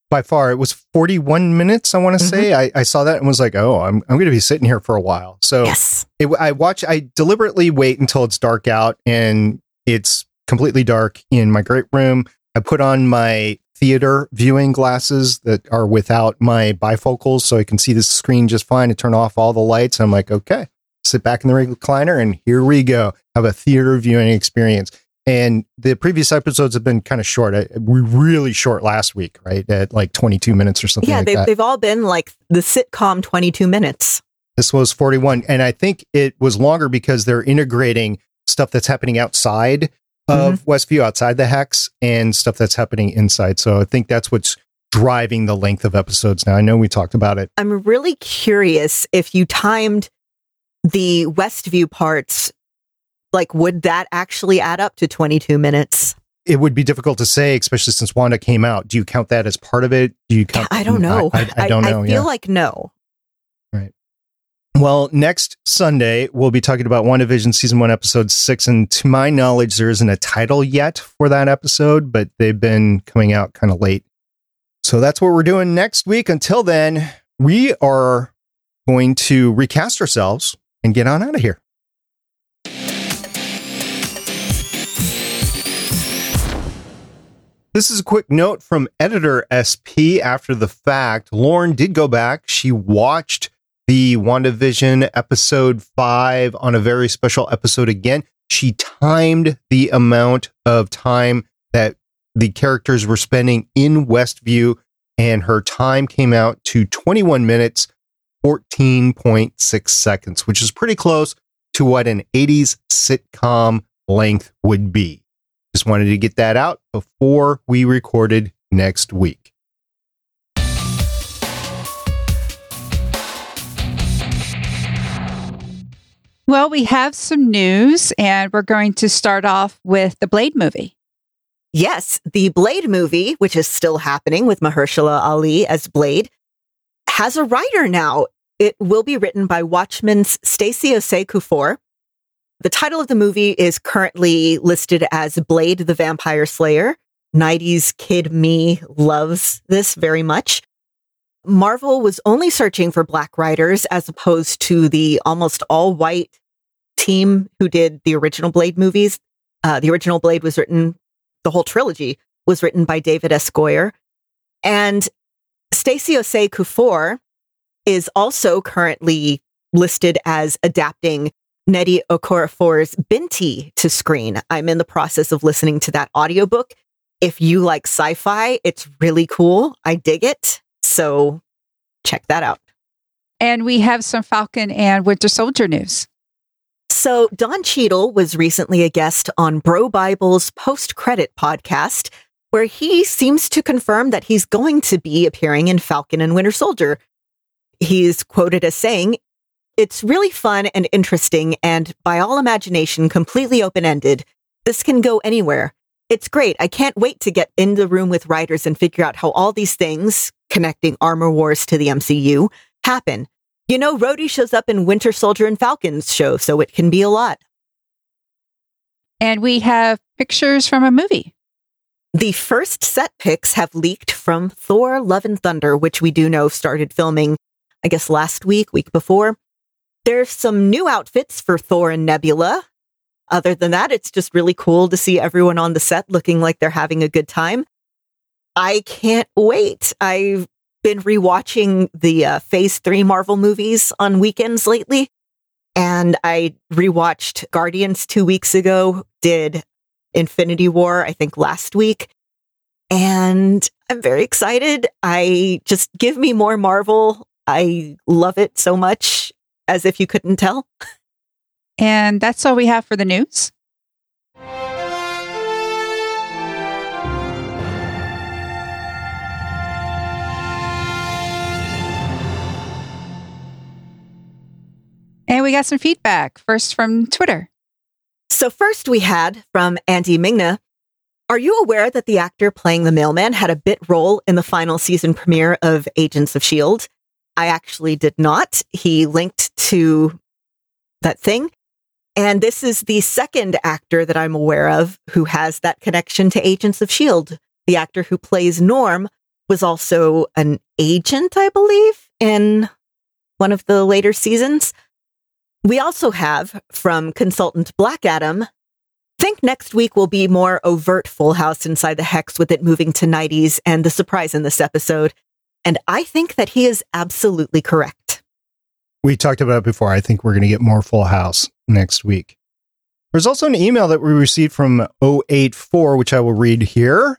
By far, it was 41 minutes, I want to mm-hmm. say. I, I, saw that and was like, oh, I'm, I'm going to be sitting here for a while. So yes. It, I watch, I deliberately wait until it's dark out and it's completely dark in my great room. I put on my theater viewing glasses that are without my bifocals so I can see the screen just fine and turn off all the lights. I'm like, okay, sit back in the recliner and here we go. Have a theater viewing experience. And the previous episodes have been kind of short. We really short last week, right? At like 22 minutes or something. Yeah, like they've, they've all been like the sitcom 22 minutes. This was 41. And I think it was longer because they're integrating stuff that's happening outside of mm-hmm. Westview outside the hex and stuff that's happening inside. So I think that's what's driving the length of episodes now. I know we talked about it. I'm really curious if you timed the Westview parts, like, would that actually add up to 22 minutes? It would be difficult to say, especially since Wanda came out. Do you count that as part of it? Do you count? I don't know. I, I, I don't know. I feel yeah. like no. Right. Well, next Sunday, we'll be talking about WandaVision season one, episode six. And to my knowledge, there isn't a title yet for that episode, but they've been coming out kind of late. So that's what we're doing next week. Until then, we are going to recast ourselves and get on out of here. This is a quick note from editor SP after the fact. Lauren did go back. She watched the WandaVision episode five on a very special episode again. She timed the amount of time that the characters were spending in Westview, and her time came out to 21 minutes, 14.6 seconds, which is pretty close to what an 80s sitcom length would be. Just wanted to get that out before we recorded next week. Well, we have some news, and we're going to start off with the Blade movie. Yes, the Blade movie, which is still happening with Mahershala Ali as Blade, has a writer now. It will be written by Watchmen's Stacey Osei-Kuffour. The title of the movie is currently listed as Blade the Vampire Slayer. 90s kid me loves this very much. Marvel was only searching for black writers as opposed to the almost all white team who did the original Blade movies. Uh, the original Blade was written, the whole trilogy was written by David S. Goyer. And Stacey Osei-Kuffour is also currently listed as adapting Nnedi Okorafor's Binti to screen. I'm in the process of listening to that audiobook. If you like sci-fi, it's really cool. I dig it. So check that out. And we have some Falcon and Winter Soldier news. So, Don Cheadle was recently a guest on BroBible's post credit podcast, where he seems to confirm that he's going to be appearing in Falcon and Winter Soldier. He's quoted as saying, It's really fun and interesting, and by all imagination, completely open ended. This can go anywhere. It's great. I can't wait to get in the room with writers and figure out how all these things, connecting Armor Wars to the MCU, happen. You know, Rhodey shows up in Winter Soldier and Falcon's show, so it can be a lot. And we have pictures from a movie. The first set pics have leaked from Thor Love and Thunder, which we do know started filming, I guess, last week, week before. There's some new outfits for Thor and Nebula. Other than that, it's just really cool to see everyone on the set looking like they're having a good time. I can't wait. I've been rewatching the uh, Phase 3 Marvel movies on weekends lately. And I rewatched Guardians two weeks ago, did Infinity War, I think last week. And I'm very excited. I just give me more Marvel. I love it so much, as if you couldn't tell. And that's all we have for the news. And we got some feedback, first from Twitter. So, first we had from Andy Mingna. Are you aware that the actor playing the mailman had a bit role in the final season premiere of Agents of S.H.I.E.L.D.? I actually did not. He linked to that thing. And this is the second actor that I'm aware of who has that connection to Agents of S.H.I.E.L.D. The actor who plays Norm was also an agent, I believe, in one of the later seasons. We also have from consultant Black Adam. Think next week will be more overt Full House inside the Hex with it moving to 90s and the surprise in this episode. And I think that he is absolutely correct. We talked about it before. I think we're going to get more Full House next week. There's also an email that we received from 084, which I will read here.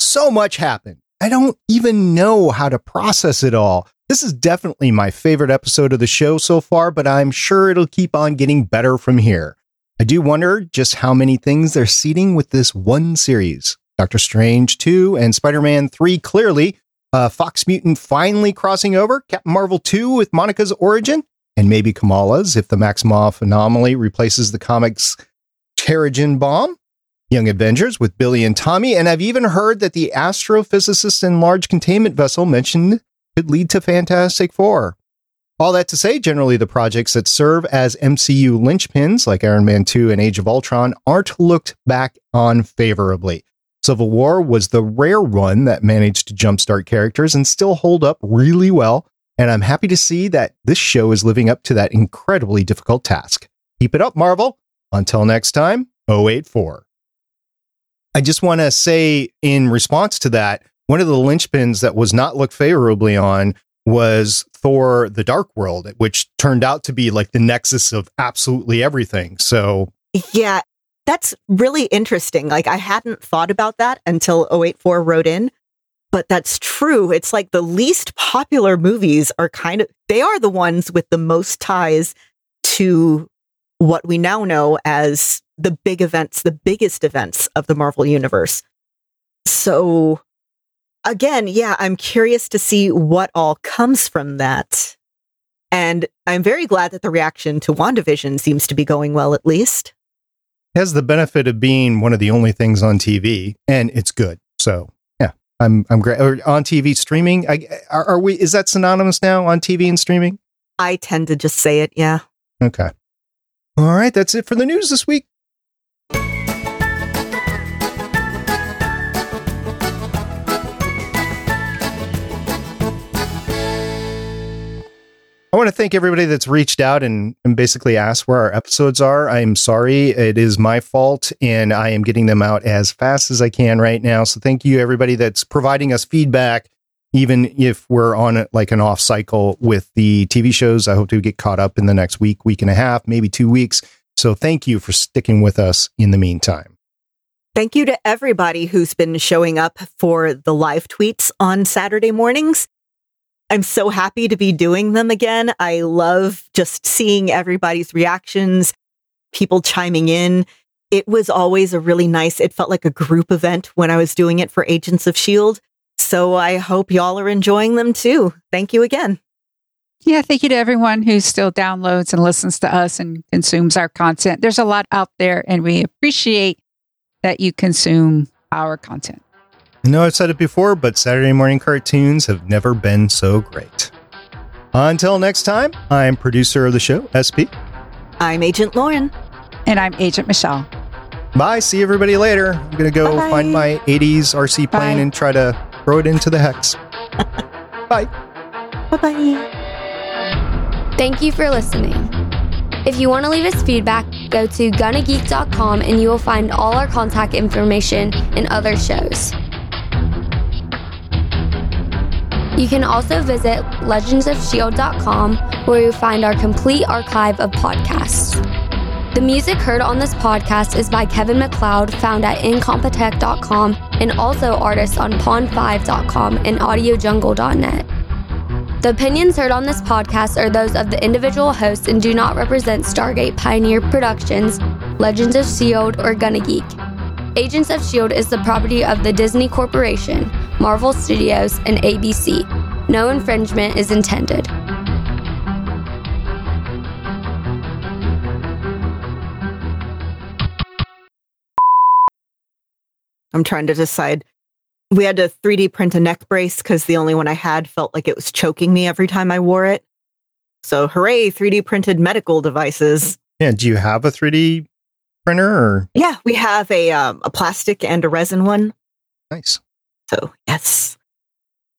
So much happened. I don't even know how to process it all. This is definitely my favorite episode of the show so far, but I'm sure it'll keep on getting better from here. I do wonder just how many things they're seeding with this one series. Doctor Strange 2 and Spider Man 3 clearly, uh, Fox Mutant finally crossing over, Captain Marvel 2 with Monica's origin, and maybe Kamala's if the Maximoff anomaly replaces the comics Terrigen bomb. Young Avengers with Billy and Tommy, and I've even heard that the astrophysicist in large containment vessel mentioned could lead to Fantastic Four. All that to say, generally the projects that serve as MCU linchpins, like Iron Man 2 and Age of Ultron, aren't looked back on favorably. Civil War was the rare one that managed to jumpstart characters and still hold up really well, and I'm happy to see that this show is living up to that incredibly difficult task. Keep it up, Marvel. Until next time, 084. I just want to say in response to that, one of the linchpins that was not looked favorably on was Thor the Dark World, which turned out to be like the nexus of absolutely everything. So, yeah, that's really interesting. Like, I hadn't thought about that until 084 wrote in, but that's true. It's like the least popular movies are kind of, they are the ones with the most ties to what we now know as the big events, the biggest events of the Marvel Universe. So, again, yeah, I'm curious to see what all comes from that. And I'm very glad that the reaction to WandaVision seems to be going well, at least. Has the benefit of being one of the only things on TV, and it's good. So, yeah, I'm I'm great. Or on TV streaming, I, are, are we? Is that synonymous now on TV and streaming? I tend to just say it. Yeah. Okay. All right, that's it for the news this week. I want to thank everybody that's reached out and, and basically asked where our episodes are. I'm sorry. It is my fault, and I am getting them out as fast as I can right now. So thank you, everybody that's providing us feedback, even if we're on like an off cycle with the TV shows. I hope to get caught up in the next week, week and a half, maybe two weeks. So thank you for sticking with us in the meantime. Thank you to everybody who's been showing up for the live tweets on Saturday mornings. I'm so happy to be doing them again. I love just seeing everybody's reactions, people chiming in. It was always a really nice, it felt like a group event when I was doing it for Agents of S.H.I.E.L.D. So I hope y'all are enjoying them too. Thank you again. Yeah, thank you to everyone who still downloads and listens to us and consumes our content. There's a lot out there, and we appreciate that you consume our content. I know I've said it before, but Saturday morning cartoons have never been so great. Until next time, I'm producer of the show, SP. I'm Agent Lauren. And I'm Agent Michelle. Bye. See everybody later. I'm going to go Bye. find my 80s RC plane Bye. and try to throw it into the hex. <laughs> Bye. Bye bye. Thank you for listening. If you want to leave us feedback, go to gonnageek.com and you will find all our contact information and other shows. You can also visit legendsofshield.com where you'll find our complete archive of podcasts. The music heard on this podcast is by Kevin MacLeod, found at incompetech.com, and also artists on pond5.com and audiojungle.net. The opinions heard on this podcast are those of the individual hosts and do not represent Stargate Pioneer Productions, Legends of S.H.I.E.L.D., or Gonna Geek. Agents of S.H.I.E.L.D. is the property of the Disney Corporation, Marvel Studios, and ABC. No infringement is intended. I'm trying to decide. We had to 3D print a neck brace because the only one I had felt like it was choking me every time I wore it. So, hooray, 3D printed medical devices. Yeah. Do you have a 3D printer or? Yeah, we have a um, a plastic and a resin one. Nice. So, yes.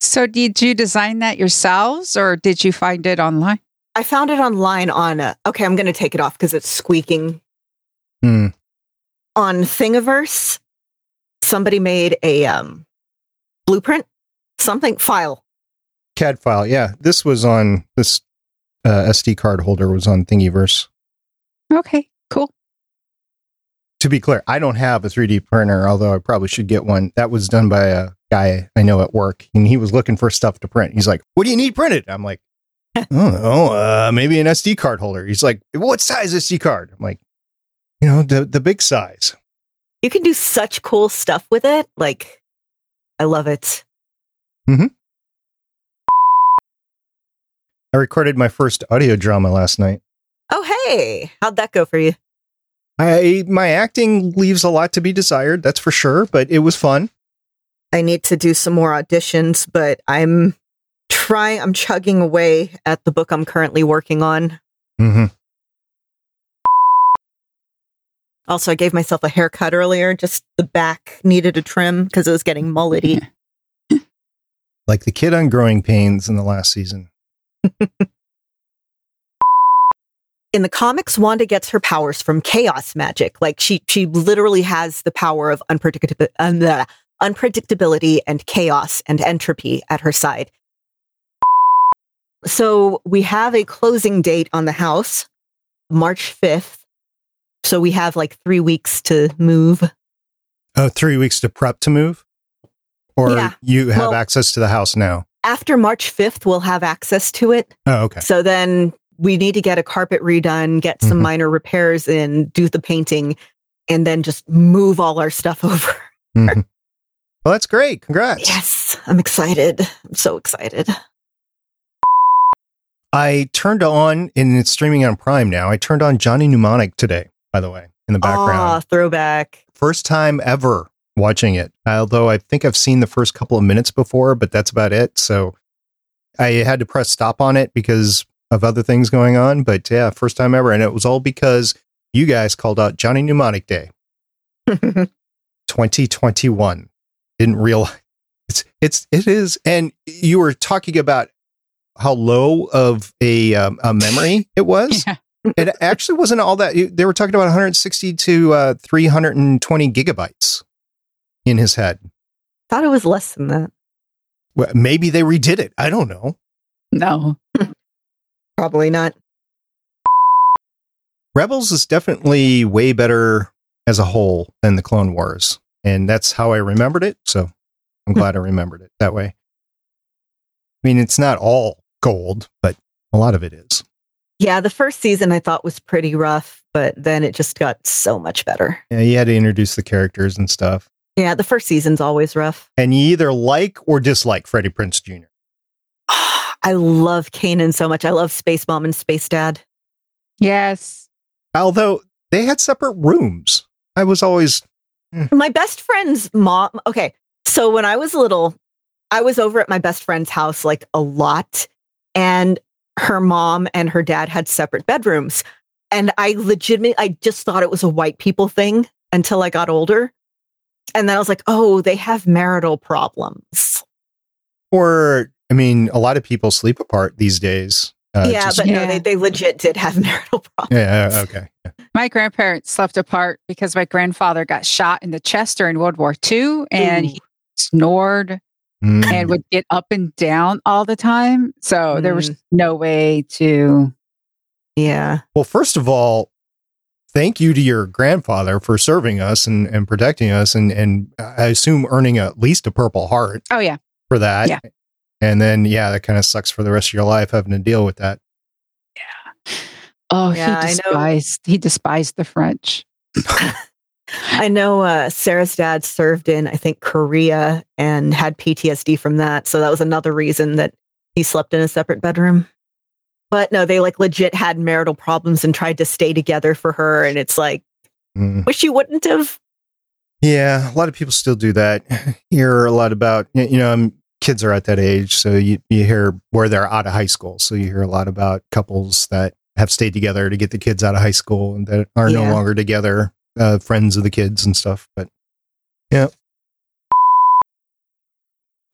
So, did you design that yourselves or did you find it online? I found it online on, uh, okay, I'm going to take it off because it's squeaking. Hmm. On Thingiverse, somebody made a um, blueprint, something file. CAD file. Yeah. This was on this uh, SD card holder was on Thingiverse. Okay, cool. To be clear, I don't have a 3D printer, although I probably should get one. That was done by a guy I know at work, and he was looking for stuff to print. He's like, "What do you need printed?" I'm like, <laughs> "I don't know, uh, maybe an SD card holder." He's like, "What size SD card?" I'm like, "You know, the the big size." You can do such cool stuff with it. Like, I love it. Mm-hmm. I recorded my first audio drama last night. Oh, hey, how'd that go for you? I my acting leaves a lot to be desired, that's for sure, but it was fun. I need to do some more auditions, but I'm trying, I'm chugging away at the book I'm currently working on. Mm-hmm. Also, I gave myself a haircut earlier. Just the back needed a trim because it was getting mullety. <laughs> Like the kid on Growing Pains in the last season. <laughs> In the comics, Wanda gets her powers from chaos magic. Like she, she literally has the power of unpredictability, um, bleh, unpredictability and chaos and entropy at her side. So we have a closing date on the house, March 5th. So we have like three weeks to move. Oh, three weeks to prep to move? Or Yeah. you have Well- access to the house now? After March 5th, we'll have access to it. Oh, okay. So then we need to get a carpet redone, get some Mhm. minor repairs in, do the painting, and then just move all our stuff <laughs> over. Mhm. Well, that's great. Congrats. Yes, I'm excited. I'm so excited. I turned on, and it's streaming on Prime now. I turned on Johnny Mnemonic today, by the way, in the Ah, background. throwback. First time ever watching it. Although I think I've seen the first couple of minutes before, but that's about it. So I had to press stop on it because of other things going on. But yeah, first time ever. And it was all because you guys called out Johnny Mnemonic Day <laughs> 2021. Didn't realize it's, it's, it is. And you were talking about how low of a, um, a memory it was. <laughs> Yeah. It actually wasn't all that. They were talking about 160 to uh, 320 gigabytes in his head. Thought it was less than that. Well, maybe they redid it. I don't know. No. <laughs> Probably not. Rebels is definitely way better as a whole than the Clone Wars, and that's how I remembered it. So I'm hmm. glad I remembered it that way. I mean, it's not all gold, but a lot of it is. Yeah, the first season I thought was pretty rough, but then it just got so much better. Yeah, you had to introduce the characters and stuff, Yeah, the first season's always rough. and you either like or dislike Freddie Prinze Jr. I I love Kanan so much. I love Space Mom and Space Dad. Yes. Although they had separate rooms. I was always eh. My best friend's mom. Okay. So when I was little, I was over at my best friend's house like a lot, and her mom and her dad had separate bedrooms. And I legitimately, I just thought it was a white people thing until I got older. And then I was like, oh, they have marital problems. or I mean, a lot of people sleep apart these days. Uh, yeah, just- but no, they, they legit did have <laughs> marital problems. yeah, yeah, okay. My grandparents slept apart because my grandfather got shot in the chest during World War II and Ooh. he snored Mm. and would get up and down all the time. So there was Mm. no way to. Yeah. Well, first of all, thank you to your grandfather for serving us and, and protecting us, and and I assume earning at least a Purple Heart Oh, yeah. for that. Yeah. And then, yeah, that kind of sucks for the rest of your life having to deal with that. Oh, Yeah, I he know. despised. He despised the French. <laughs> I know uh, Sarah's dad served in, I think, Korea and had PTSD from that. So that was another reason that he slept in a separate bedroom. But no, they like legit had marital problems and tried to stay together for her. And it's like, Mm. wish you wouldn't have. Yeah, a lot of people still do that. <laughs> Hear a lot about, you know, um, kids are at that age, so you, you hear where they're out of high school. So you hear a lot about couples that have stayed together to get the kids out of high school and that are no longer together, uh, friends of the kids and stuff. But yeah.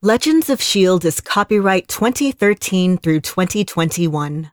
Legends of S.H.I.E.L.D. is copyright 2013 through 2021.